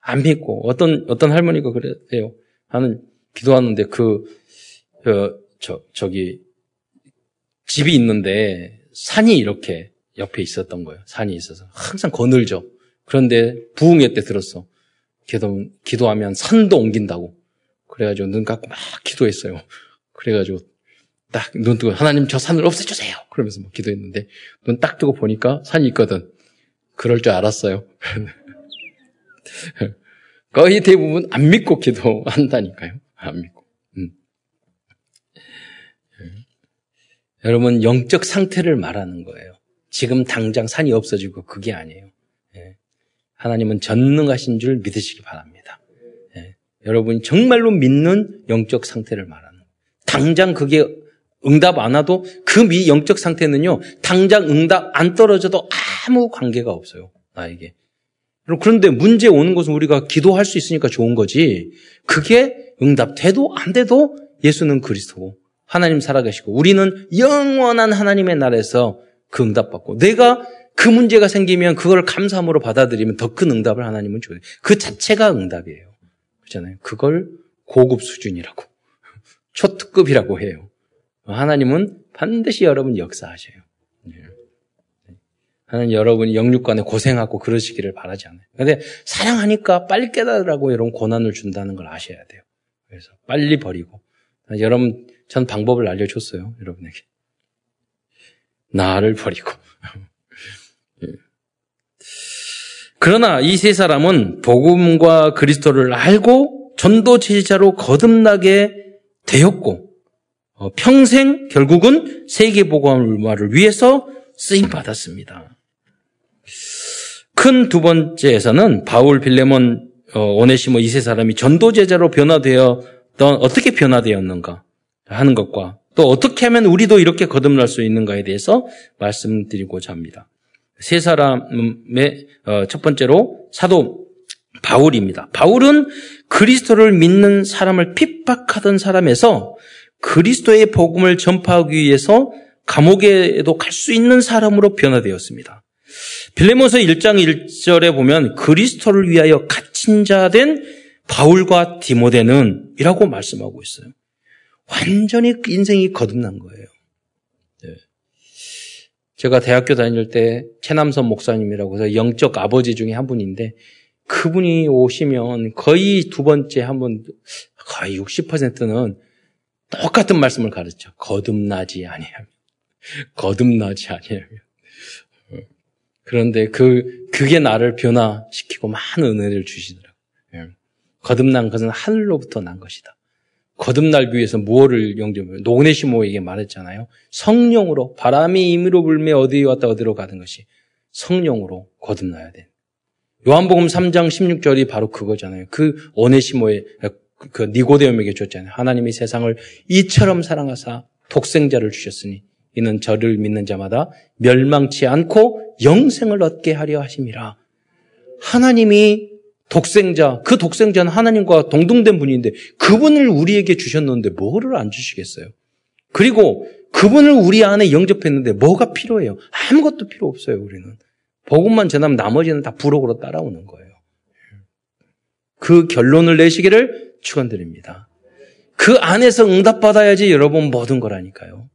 안 믿고, 어떤, 어떤 할머니가 그래요. 나는 기도하는데 그, 그, 저, 저기, 집이 있는데 산이 이렇게 옆에 있었던 거예요. 산이 있어서. 항상 거늘죠. 그런데 부흥회 때 들었어. 기도, 기도하면 산도 옮긴다고. 그래가지고 눈 감고 막 기도했어요. 그래가지고 딱 눈 뜨고 하나님 저 산을 없애주세요. 그러면서 막 기도했는데 눈 딱 뜨고 보니까 산이 있거든. 그럴 줄 알았어요. 거의 대부분 안 믿고 기도한다니까요. 안 믿고. 음. 여러분 영적 상태를 말하는 거예요. 지금 당장 산이 없어지고 그게 아니에요. 예. 하나님은 전능하신 줄 믿으시기 바랍니다. 예. 여러분이 정말로 믿는 영적 상태를 말하는. 당장 그게 응답 안 와도 그 미 영적 상태는요, 당장 응답 안 떨어져도 아무 관계가 없어요. 나에게. 그런데 문제 오는 것은 우리가 기도할 수 있으니까 좋은 거지. 그게 응답돼도 안 돼도 예수는 그리스도고 하나님 살아계시고 우리는 영원한 하나님의 나라에서 그 응답 받고 내가 그 문제가 생기면 그걸 감사함으로 받아들이면 더 큰 응답을 하나님은 줘요. 그 자체가 응답이에요. 그렇잖아요. 그걸 고급 수준이라고 초특급이라고 해요. 하나님은 반드시 여러분 역사하셔요. 하나님 여러분이 영육간에 고생하고 그러시기를 바라지 않아요. 근데 사랑하니까 빨리 깨달으라고 여러분 고난을 준다는 걸 아셔야 돼요. 그래서 빨리 버리고. 여러분, 전 방법을 알려줬어요. 여러분에게. 나를 버리고. 예. 그러나 이 세 사람은 복음과 그리스도를 알고 전도 제자로 거듭나게 되었고 어, 평생 결국은 세계 복음화를 위해서 쓰임 받았습니다. 큰 두 번째에서는 바울 빌레몬 어, 오네시모 이 세 사람이 전도 제자로 변화되었던 어떻게 변화되었는가 하는 것과 또 어떻게 하면 우리도 이렇게 거듭날 수 있는가에 대해서 말씀드리고자 합니다. 세 사람의 어, 첫 번째로 사도 바울입니다. 바울은 그리스도를 믿는 사람을 핍박하던 사람에서 그리스도의 복음을 전파하기 위해서 감옥에도 갈 수 있는 사람으로 변화되었습니다. 빌레모서 1장 1절에 보면 그리스도를 위하여 갇힌 자 된 바울과 디모데는 이라고 말씀하고 있어요. 완전히 인생이 거듭난 거예요. 네. 제가 대학교 다닐 때 최남선 목사님이라고 해서 영적 아버지 중에 한 분인데 그분이 오시면 거의 두 번째 한 번, 거의 60%는 똑같은 말씀을 가르쳐. 거듭나지 아니하면. 거듭나지 아니하면. 그런데 그, 그게 나를 변화시키고 많은 은혜를 주시더라고요. 예. 거듭난 것은 하늘로부터 난 것이다. 거듭날기 위해서 무엇을 영접해요? 노네시모에게 말했잖아요. 성령으로 바람이 임의로 불며 어디 왔다 어디로 가는 것이 성령으로 거듭나야 돼. 요한복음 3장 16절이 바로 그거잖아요. 그 오네시모의 그 니고데움에게 줬잖아요. 하나님이 세상을 이처럼 사랑하사 독생자를 주셨으니 이는 저를 믿는 자마다 멸망치 않고 영생을 얻게 하려 하심이라. 하나님이 독생자, 그 독생자는 하나님과 동등된 분인데 그분을 우리에게 주셨는데 뭐를 안 주시겠어요? 그리고 그분을 우리 안에 영접했는데 뭐가 필요해요? 아무것도 필요 없어요, 우리는. 복음만 전하면 나머지는 다 부록으로 따라오는 거예요. 그 결론을 내시기를 축원드립니다. 그 안에서 응답받아야지 여러분 모든 거라니까요.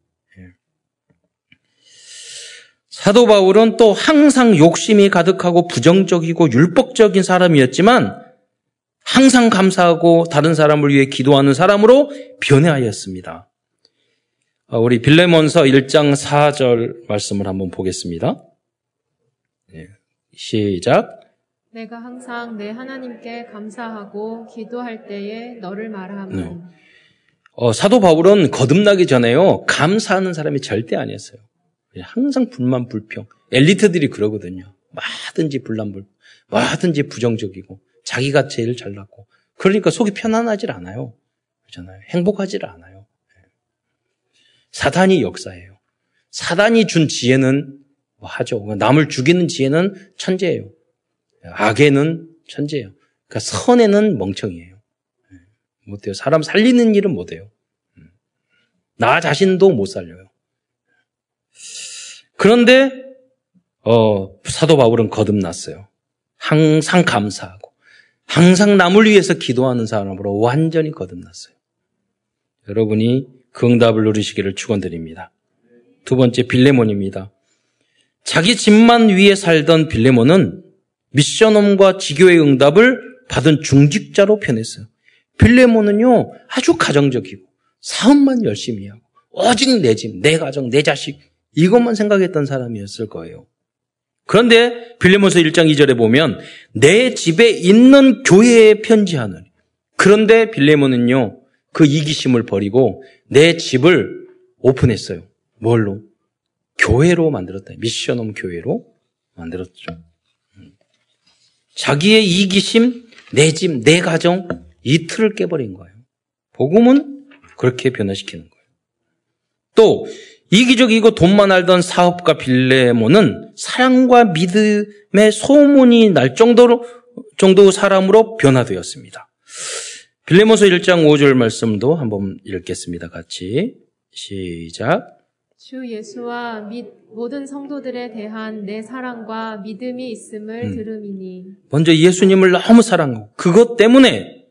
사도 바울은 또 항상 욕심이 가득하고 부정적이고 율법적인 사람이었지만 항상 감사하고 다른 사람을 위해 기도하는 사람으로 변해하였습니다. 어, 우리 빌레몬서 1장 4절 말씀을 한번 보겠습니다. 시작. 내가 항상 내 하나님께 감사하고 기도할 때에 너를 말하면 네. 어, 사도 바울은 거듭나기 전에요 감사하는 사람이 절대 아니었어요. 항상 불만 불평. 엘리트들이 그러거든요. 뭐든지 불난불, 뭐든지 부정적이고 자기가 제일 잘났고 그러니까 속이 편안하질 않아요. 그렇잖아요. 행복하질 않아요. 사단이 역사예요. 사단이 준 지혜는 뭐 하죠. 남을 죽이는 지혜는 천재예요. 악에는 천재예요. 그러니까 선에는 멍청이에요. 예, 못해요. 사람 살리는 일은 못해요. 음. 나 자신도 못 살려요. 그런데 어, 사도 바울은 거듭났어요. 항상 감사하고 항상 남을 위해서 기도하는 사람으로 완전히 거듭났어요. 여러분이 그 응답을 누리시기를 축원드립니다. 두 번째 빌레몬입니다. 자기 집만 위에 살던 빌레몬은 미션홈과 지교의 응답을 받은 중직자로 변했어요. 빌레몬은요 아주 가정적이고 사업만 열심히 하고 오직 내 집, 내 가정, 내 자식 이것만 생각했던 사람이었을 거예요. 그런데 빌레몬서 1장 2절에 보면 내 집에 있는 교회에 편지하는 그런데 빌레몬은요 그 이기심을 버리고 내 집을 오픈했어요. 뭘로? 교회로 만들었다. 미션홈 교회로 만들었죠. 자기의 이기심, 내 집, 내 가정, 이 틀을 깨버린 거예요. 복음은 그렇게 변화시키는 거예요. 또, 이기적이고 돈만 알던 사업가 빌레모는 사랑과 믿음의 소문이 날 정도로, 정도 사람으로 변화되었습니다. 빌레모서 1장 5절 말씀도 한번 읽겠습니다. 같이. 시작. 주 예수와 및 모든 성도들에 대한 내 사랑과 믿음이 있음을 음. 들음이니. 먼저 예수님을 너무 사랑하고 그것 때문에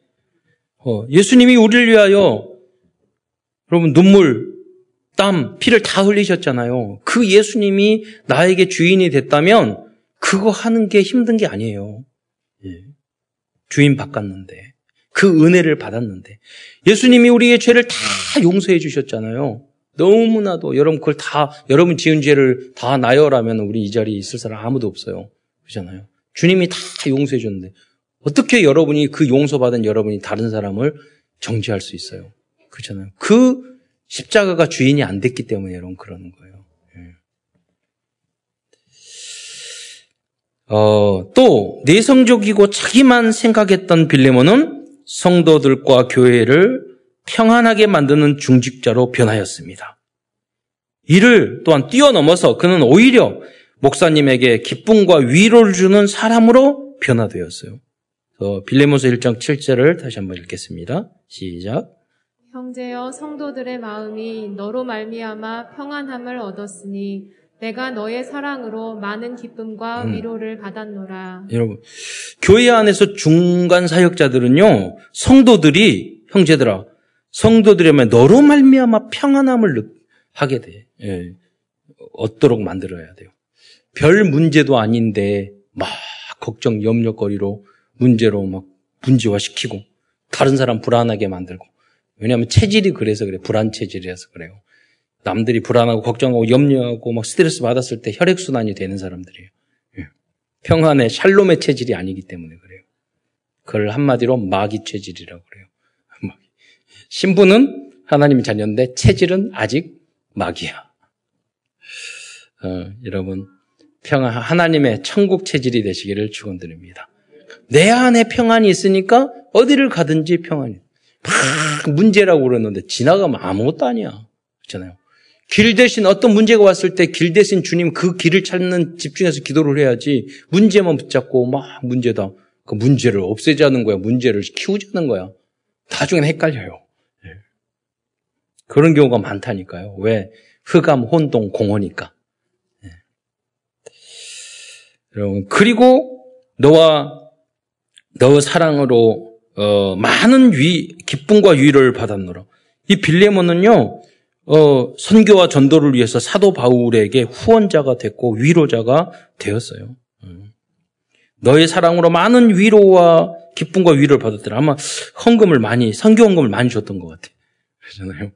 어, 예수님이 우리를 위하여 여러분 눈물, 땀, 피를 다 흘리셨잖아요. 그 예수님이 나에게 주인이 됐다면 그거 하는 게 힘든 게 아니에요. 예. 주인 바꿨는데 그 은혜를 받았는데 예수님이 우리의 죄를 다 용서해 주셨잖아요. 너무나도 여러분 그걸 다 여러분 지은 죄를 다 나열하면 우리 이 자리에 있을 사람 아무도 없어요. 그렇잖아요. 주님이 다 용서해 줬는데 어떻게 여러분이 그 용서받은 여러분이 다른 사람을 정죄할 수 있어요? 그렇잖아요. 그 십자가가 주인이 안 됐기 때문에 여러분 그러는 거예요. 예. 어, 또 내성적이고 자기만 생각했던 빌레몬은 성도들과 교회를 평안하게 만드는 중직자로 변하였습니다. 이를 또한 뛰어넘어서 그는 오히려 목사님에게 기쁨과 위로를 주는 사람으로 변화되었어요. 빌레몬서 1장 7절을 다시 한번 읽겠습니다. 시작. 형제여 성도들의 마음이 너로 말미암아 평안함을 얻었으니 내가 너의 사랑으로 많은 기쁨과 음. 위로를 받았노라. 여러분, 교회 안에서 중간 사역자들은요, 성도들이 형제들아, 성도들이면 너로 말미암아 평안함을 하게 돼. 예, 얻도록 만들어야 돼요. 별 문제도 아닌데 막 걱정 염려거리로 문제로 막 문제화시키고 다른 사람 불안하게 만들고 왜냐하면 체질이 그래서 그래 불안 체질이라서 그래요. 남들이 불안하고 걱정하고 염려하고 막 스트레스 받았을 때 혈액 순환이 되는 사람들이에요. 예. 평안의 샬롬의 체질이 아니기 때문에 그래요. 그걸 한마디로 마귀 체질이라고 그래요. 신부는 하나님의 자녀인데 체질은 아직 마귀야. 어, 여러분 평안 하나님의 천국 체질이 되시기를 축원드립니다. 내 안에 평안이 있으니까 어디를 가든지 평안이. 막 문제라고 그러는데 지나가면 아무것도 아니야. 그렇잖아요. 길 대신 어떤 문제가 왔을 때 길 대신 주님 그 길을 찾는 집중해서 기도를 해야지 문제만 붙잡고 막 문제다. 그 문제를 없애자는 거야. 문제를 키우자는 거야. 나중엔 헷갈려요. 예. 그런 경우가 많다니까요. 왜? 흑암, 혼동, 공허니까. 예. 여러분, 그리고 너와 너 사랑으로 어, 많은 위, 기쁨과 위를 받았노라. 이 빌레몬은요, 어, 선교와 전도를 위해서 사도 바울에게 후원자가 됐고 위로자가 되었어요. 음. 너의 사랑으로 많은 위로와 기쁨과 위로를 받았더라. 아마 헌금을 많이, 선교 헌금을 많이 줬던 것 같아요. 그러잖아요.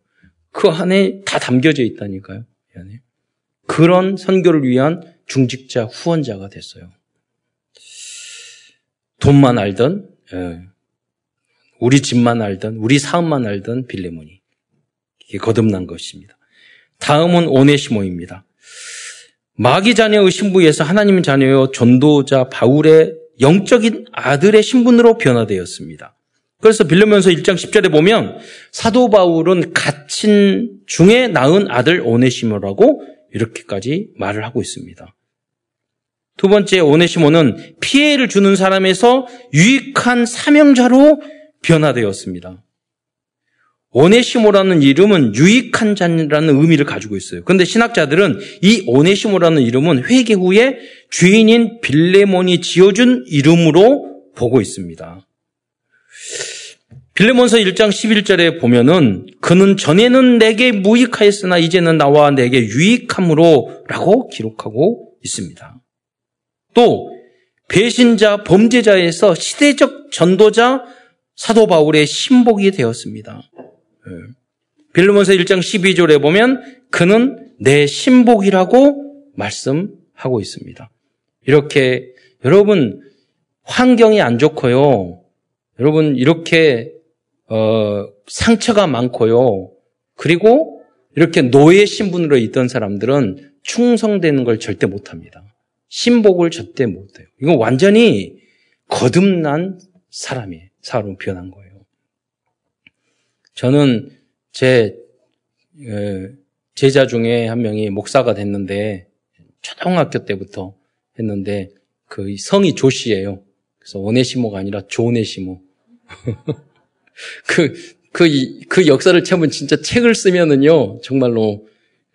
그 안에 다 담겨져 있다니까요. 그런 선교를 위한 중직자 후원자가 됐어요. 돈만 알던, 예, 우리 집만 알던, 우리 사업만 알던 빌레몬이 거듭난 것입니다. 다음은 오네시모입니다. 마귀 자녀의 신부에서 하나님 자녀요 전도자 바울의 영적인 아들의 신분으로 변화되었습니다. 그래서 빌려면서 1장 10절에 보면 사도 바울은 갇힌 중에 낳은 아들 오네시모라고 이렇게까지 말을 하고 있습니다. 두 번째 오네시모는 피해를 주는 사람에서 유익한 사명자로 변화되었습니다. 오네시모라는 이름은 유익한 자라는 의미를 가지고 있어요. 그런데 신학자들은 이 오네시모라는 이름은 회개 후에 주인인 빌레몬이 지어준 이름으로 보고 있습니다. 빌레몬서 1장 11절에 보면은 그는 전에는 내게 무익하였으나 이제는 나와 내게 유익함으로 라고 기록하고 있습니다. 또 배신자 범죄자에서 시대적 전도자 사도 바울의 신복이 되었습니다. 예. 빌르몬서 1장 12절에 보면 그는 내 신복이라고 말씀하고 있습니다. 이렇게 여러분 환경이 안 좋고요. 여러분 이렇게 어, 상처가 많고요. 그리고 이렇게 노예 신분으로 있던 사람들은 충성되는 걸 절대 못합니다. 신복을 절대 못해요. 이건 완전히 거듭난 사람이에요. 사람으로 변한 거예요. 저는 제 제자 중에 한 명이 목사가 됐는데 초등학교 때부터 했는데 그 성이 조씨예요. 그래서 오네시모가 아니라 조네시모. 그, 그, 그 역사를 채우면 진짜 책을 쓰면은요, 정말로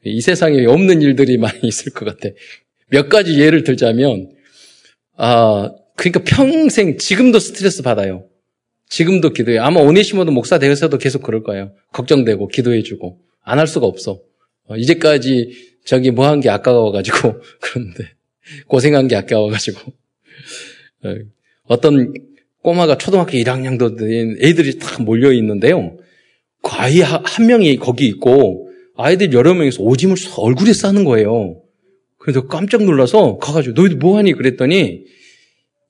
이 세상에 없는 일들이 많이 있을 것 같아. 몇 가지 예를 들자면, 아, 그러니까 평생 지금도 스트레스 받아요. 지금도 기도해. 아마 오네시모도 목사 되어서도 계속 그럴 거예요. 걱정되고 기도해주고 안 할 수가 없어. 어, 이제까지 저기 뭐 한 게 아까워가지고 그런데 고생한 게 아까워가지고 어, 어떤 꼬마가 초등학교 1학년도 된 애들이 다 몰려 있는데요. 그 아이 한 명이 거기 있고 아이들 여러 명이서 오줌을 얼굴에 싸는 거예요. 그래서 깜짝 놀라서 가가지고 너희들 뭐하니 그랬더니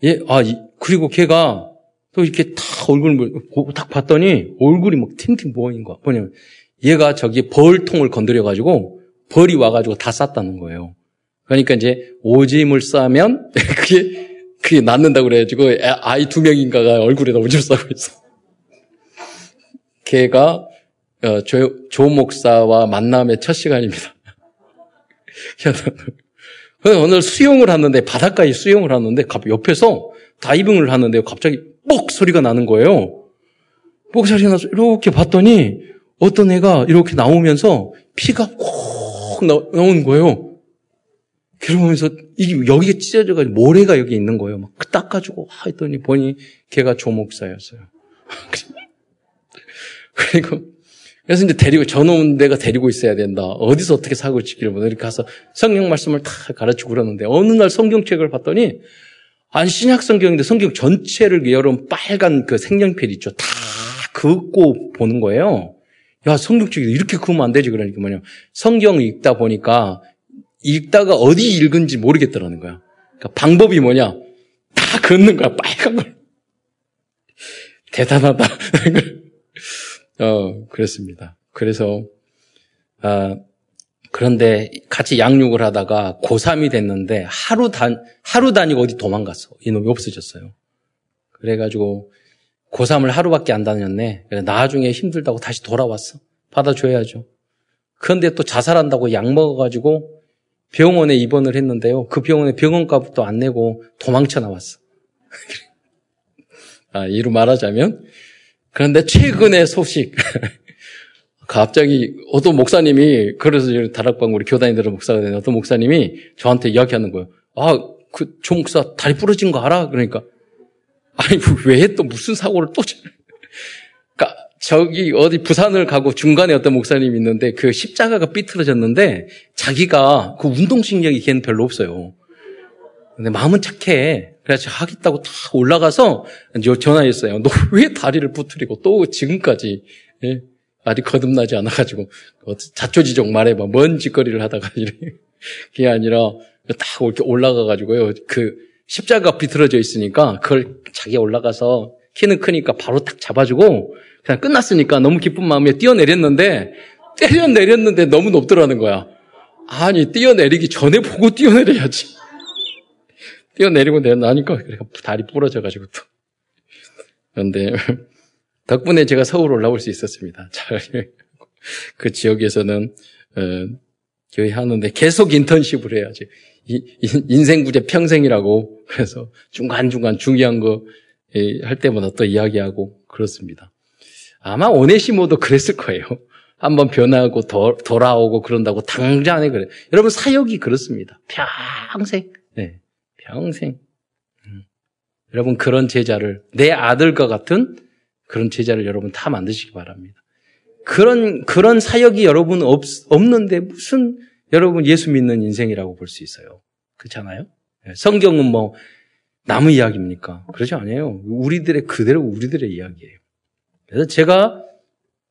예, 아 그리고 걔가 또 이렇게 탁 얼굴을 딱 봤더니 얼굴이 막 팅팅 부어있는 거야. 뭐냐면 얘가 저기 벌통을 건드려 가지고 벌이 와 가지고 다 쌌다는 거예요. 그러니까 이제 오짐을 싸면 그게 그게 낫는다고 그래 가지고 아이 두 명인가가 얼굴에다 오줌을 싸고 있어. 걔가 어, 조, 조 목사와 만남의 첫 시간입니다. 오늘 수영을 하는데 바닷가에 수영을 하는데 옆에서 다이빙을 하는데 갑자기 뻑 소리가 나는 거예요. 뻑 소리가 나서 이렇게 봤더니 어떤 애가 이렇게 나오면서 피가 콕 나오는 거예요. 그러면서 이게 여기가 찢어져가지고 모래가 여기 있는 거예요. 막 닦아주고 했더니 보니 걔가 조목사였어요. 그리고 그래서 이제 데리고 저놈 내가 데리고 있어야 된다. 어디서 어떻게 사고 뭐 이렇게 가서 성경 말씀을 다 가르치고 그러는데 어느 날 성경책을 봤더니 안 신약 성경인데 성경 전체를 여러분 빨간 그 색연필 있죠. 다 긋고 보는 거예요. 야 성경책이 이렇게 그으면 안 되지 그러니까 뭐냐 성경 읽다 보니까 읽다가 어디 읽은지 모르겠더라는 거야. 그러니까 방법이 뭐냐 다 긋는 거야 빨간 걸. 대단하다. 어, 그렇습니다. 그래서, 아, 그런데 같이 양육을 하다가 고3이 됐는데 하루 단, 하루 다니고 어디 도망갔어. 이놈이 없어졌어요. 그래가지고 고3을 하루밖에 안 다녔네. 나중에 힘들다고 다시 돌아왔어. 받아줘야죠. 그런데 또 자살한다고 약 먹어가지고 병원에 입원을 했는데요. 그 병원에 병원값도 안 내고 도망쳐 나왔어. 아, 이루 말하자면 그런데 최근의 소식. 갑자기 어떤 목사님이 그래서 다락방 우리 교단이들은 목사가 되는 어떤 목사님이 저한테 이야기하는 거예요. 아, 그 조 목사 다리 부러진 거 알아? 그러니까 아니 왜 또 무슨 사고를 또 그러니까 저기 어디 부산을 가고 중간에 어떤 목사님이 있는데 그 십자가가 삐뚤어졌는데 자기가 그 운동신경이 걔는 별로 없어요. 근데 마음은 착해. 그래서 하겠다고 다 올라가서 전화했어요. 너 왜 다리를 부트리고 또 지금까지 예? 아직 거듭나지 않아가지고 자초지종 말해봐. 뭔 짓거리를 하다가 이게 아니라 딱 이렇게 올라가가지고요. 그 십자가 비틀어져 있으니까 그걸 자기가 올라가서 키는 크니까 바로 딱 잡아주고 그냥 끝났으니까 너무 기쁜 마음에 뛰어내렸는데 때려 내렸는데 너무 높더라는 거야. 아니 뛰어내리기 전에 보고 뛰어내려야지. 뛰어내리고 내려나니까 다리 부러져가지고 또. 그런데 덕분에 제가 서울 올라올 수 있었습니다. 잘. 그 지역에서는 어, 교회 하는데 계속 인턴십을 해야지. 인생 구제 평생이라고 그래서 중간중간 중요한 거 할 때마다 또 이야기하고 그렇습니다. 아마 오네시모도 그랬을 거예요. 한번 변하고 도, 돌아오고 그런다고 당장에 그래. 여러분 사역이 그렇습니다. 평생. 네. 평생. 음. 여러분 그런 제자를 내 아들과 같은 그런 제자를 여러분 다 만드시기 바랍니다. 그런 그런 사역이 여러분 없, 없는데 무슨 여러분 예수 믿는 인생이라고 볼 수 있어요. 그렇잖아요? 예, 성경은 뭐 나무 이야기입니까? 그러지 않아요. 우리들의 그대로 우리들의 이야기예요. 그래서 제가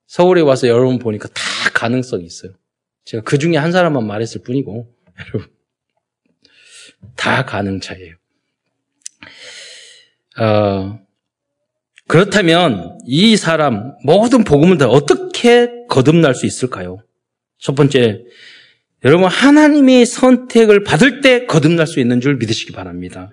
서울에 와서 여러분 보니까 다 가능성이 있어요. 제가 그 중에 한 사람만 말했을 뿐이고 여러분 다 가능차예요. 어, 그렇다면 이 사람 모든 복음을 다 어떻게 거듭날 수 있을까요? 첫 번째, 여러분 하나님의 선택을 받을 때 거듭날 수 있는 줄 믿으시기 바랍니다.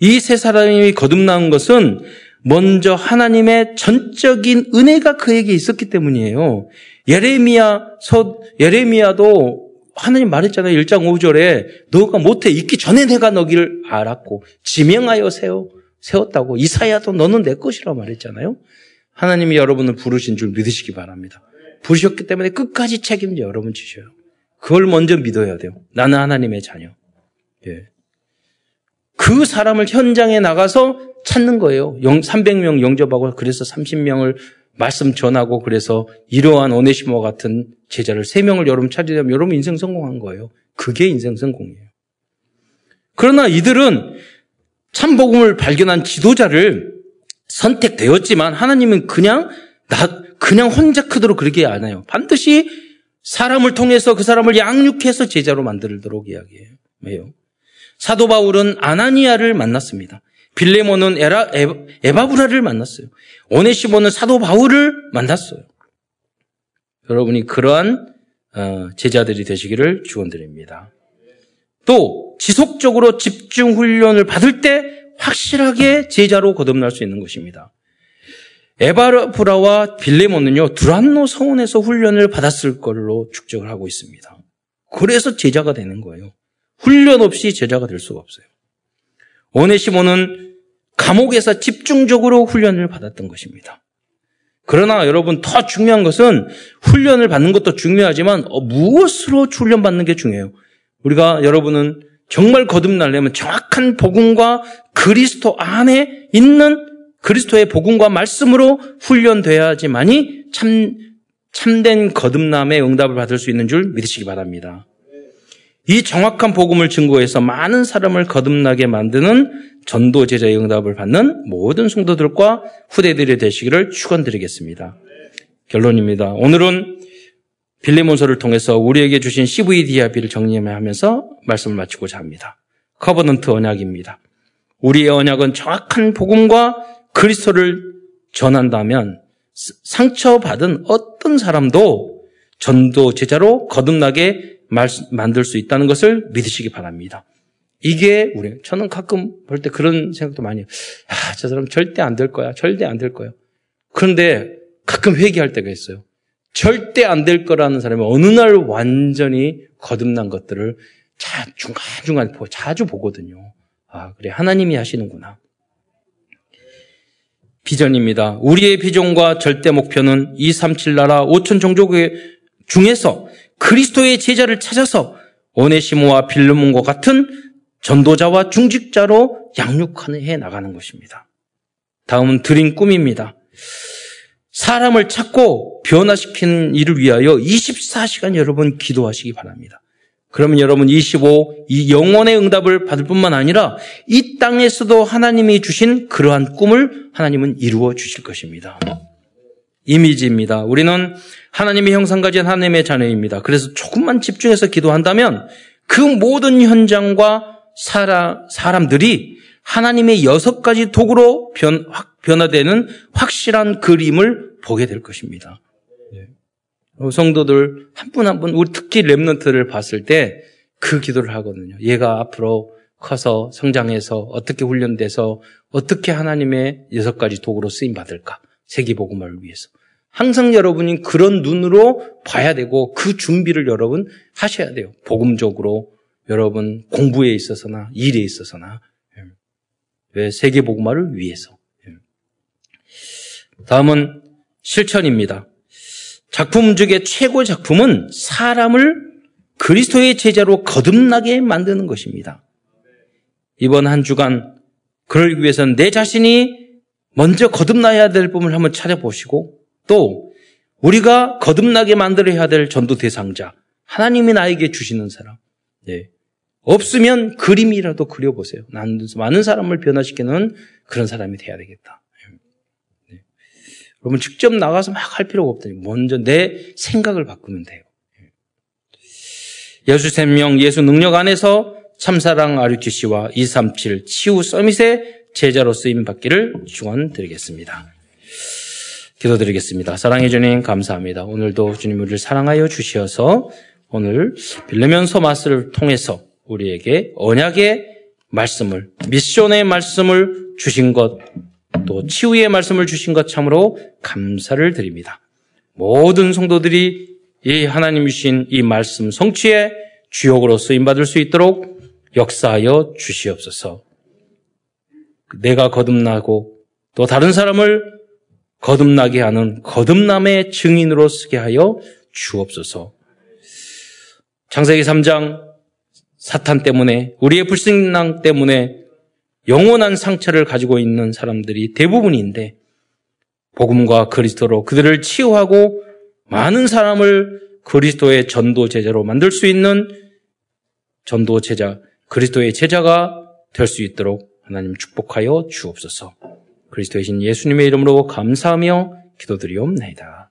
이 세 사람이 거듭난 것은 먼저 하나님의 전적인 은혜가 그에게 있었기 때문이에요. 예레미야 서 예레미야도 하나님 말했잖아요. 1장 5절에 너가 못해 있기 전에 내가 너기를 알았고 지명하여 세워 세웠다고 이사야도 너는 내 것이라 말했잖아요. 하나님이 여러분을 부르신 줄 믿으시기 바랍니다. 부르셨기 때문에 끝까지 책임져 여러분 지셔요. 그걸 먼저 믿어야 돼요. 나는 하나님의 자녀. 예. 그 사람을 현장에 나가서 찾는 거예요. 300명 영접하고 그래서 30명을 말씀 전하고 그래서 이러한 오네시모 같은 제자를 세 명을 여러분 찾으려면 여러분 인생 성공한 거예요. 그게 인생 성공이에요. 그러나 이들은 참복음을 발견한 지도자를 선택되었지만 하나님은 그냥 나 그냥 혼자 크도록 그렇게 안 해요. 반드시 사람을 통해서 그 사람을 양육해서 제자로 만들도록 이야기해요. 사도 바울은 아나니아를 만났습니다. 빌레몬은 에라, 에바 브라를 만났어요. 오네시모는 사도 바울을 만났어요. 여러분이 그러한 어, 제자들이 되시기를 축원드립니다. 또 지속적으로 집중 훈련을 받을 때 확실하게 제자로 거듭날 수 있는 것입니다. 에바브라와 빌레몬은요, 두란노 성원에서 훈련을 받았을 걸로 축적을 하고 있습니다. 그래서 제자가 되는 거예요. 훈련 없이 제자가 될 수가 없어요. 오네시모는 감옥에서 집중적으로 훈련을 받았던 것입니다. 그러나 여러분 더 중요한 것은 훈련을 받는 것도 중요하지만 어, 무엇으로 훈련받는 게 중요해요. 우리가 여러분은 정말 거듭나려면 정확한 복음과 그리스도 안에 있는 그리스도의 복음과 말씀으로 훈련돼야지만이 참 참된 거듭남의 응답을 받을 수 있는 줄 믿으시기 바랍니다. 이 정확한 복음을 증거해서 많은 사람을 거듭나게 만드는 전도 제자의 응답을 받는 모든 성도들과 후대들이 되시기를 축원드리겠습니다. 결론입니다. 오늘은 빌레몬서를 통해서 우리에게 주신 CVDIP를 정리하면서 말씀을 마치고자 합니다. Covenant 언약입니다. 우리의 언약은 정확한 복음과 그리스도를 전한다면 상처받은 어떤 사람도 전도 제자로 거듭나게 만들 수 있다는 것을 믿으시기 바랍니다. 이게 우리 저는 가끔 볼 때 그런 생각도 많이 해요. 아, 저 사람 절대 안 될 거야. 절대 안 될 거야. 그런데 가끔 회개할 때가 있어요. 절대 안 될 거라는 사람이 어느 날 완전히 거듭난 것들을 자, 중간중간 자주 보거든요. 아, 그래. 하나님이 하시는구나. 비전입니다. 우리의 비전과 절대 목표는 237 나라 5천 종족 중에서 그리스도의 제자를 찾아서 오네시모와 빌르몬과 같은 전도자와 중직자로 양육해 나가는 것입니다. 다음은 드린 꿈입니다. 사람을 찾고 변화시키는 일을 위하여 24시간 여러분 기도하시기 바랍니다. 그러면 여러분 25, 이 영원의 응답을 받을 뿐만 아니라 이 땅에서도 하나님이 주신 그러한 꿈을 하나님은 이루어 주실 것입니다. 이미지입니다. 우리는 하나님의 형상 가진 하나님의 자녀입니다. 그래서 조금만 집중해서 기도한다면 그 모든 현장과 사람, 사람들이 하나님의 여섯 가지 도구로 변, 변화되는 확실한 그림을 보게 될 것입니다. 네. 성도들 한 분 한 분, 우리 특히 랩런트를 봤을 때 그 기도를 하거든요. 얘가 앞으로 커서 성장해서 어떻게 훈련돼서 어떻게 하나님의 여섯 가지 도구로 쓰임 받을까? 세계 복음화를 위해서. 항상 여러분이 그런 눈으로 봐야 되고 그 준비를 여러분 하셔야 돼요. 복음적으로 여러분 공부에 있어서나 일에 있어서나 예. 왜 세계 복음화를 위해서. 예. 다음은 실천입니다. 작품 중에 최고 작품은 사람을 그리스도의 제자로 거듭나게 만드는 것입니다. 이번 한 주간 그러기 위해서는 내 자신이 먼저 거듭나야 될 부분을 한번 찾아보시고 또 우리가 거듭나게 만들어야 될 전도 대상자 하나님이 나에게 주시는 사람 네. 없으면 그림이라도 그려보세요. 많은 사람을 변화시키는 그런 사람이 돼야 되겠다. 네. 여러분 직접 나가서 막 할 필요가 없다니 먼저 내 생각을 바꾸면 돼요. 예수 생명, 예수 능력 안에서 참사랑 아류티씨와 237 치유 서밋의 제자로 쓰임 받기를 축원드리겠습니다. 기도드리겠습니다. 사랑해 주님 감사합니다. 오늘도 주님 우리를 사랑하여 주시어서 오늘 빌레면 서 마스를 통해서 우리에게 언약의 말씀을, 미션의 말씀을 주신 것, 또 치유의 말씀을 주신 것 참으로 감사를 드립니다. 모든 성도들이 이 하나님 주신 이 말씀 성취에 주역으로 쓰임받을 수 있도록 역사하여 주시옵소서. 내가 거듭나고 또 다른 사람을 거듭나게 하는 거듭남의 증인으로 쓰게 하여 주옵소서. 창세기 3장 사탄 때문에 우리의 불신앙 때문에 영원한 상처를 가지고 있는 사람들이 대부분인데 복음과 그리스도로 그들을 치유하고 많은 사람을 그리스도의 전도 제자로 만들 수 있는 전도 제자, 그리스도의 제자가 될 수 있도록 하나님 축복하여 주옵소서. 그리스도의 신 예수님의 이름으로 감사하며 기도드리옵나이다.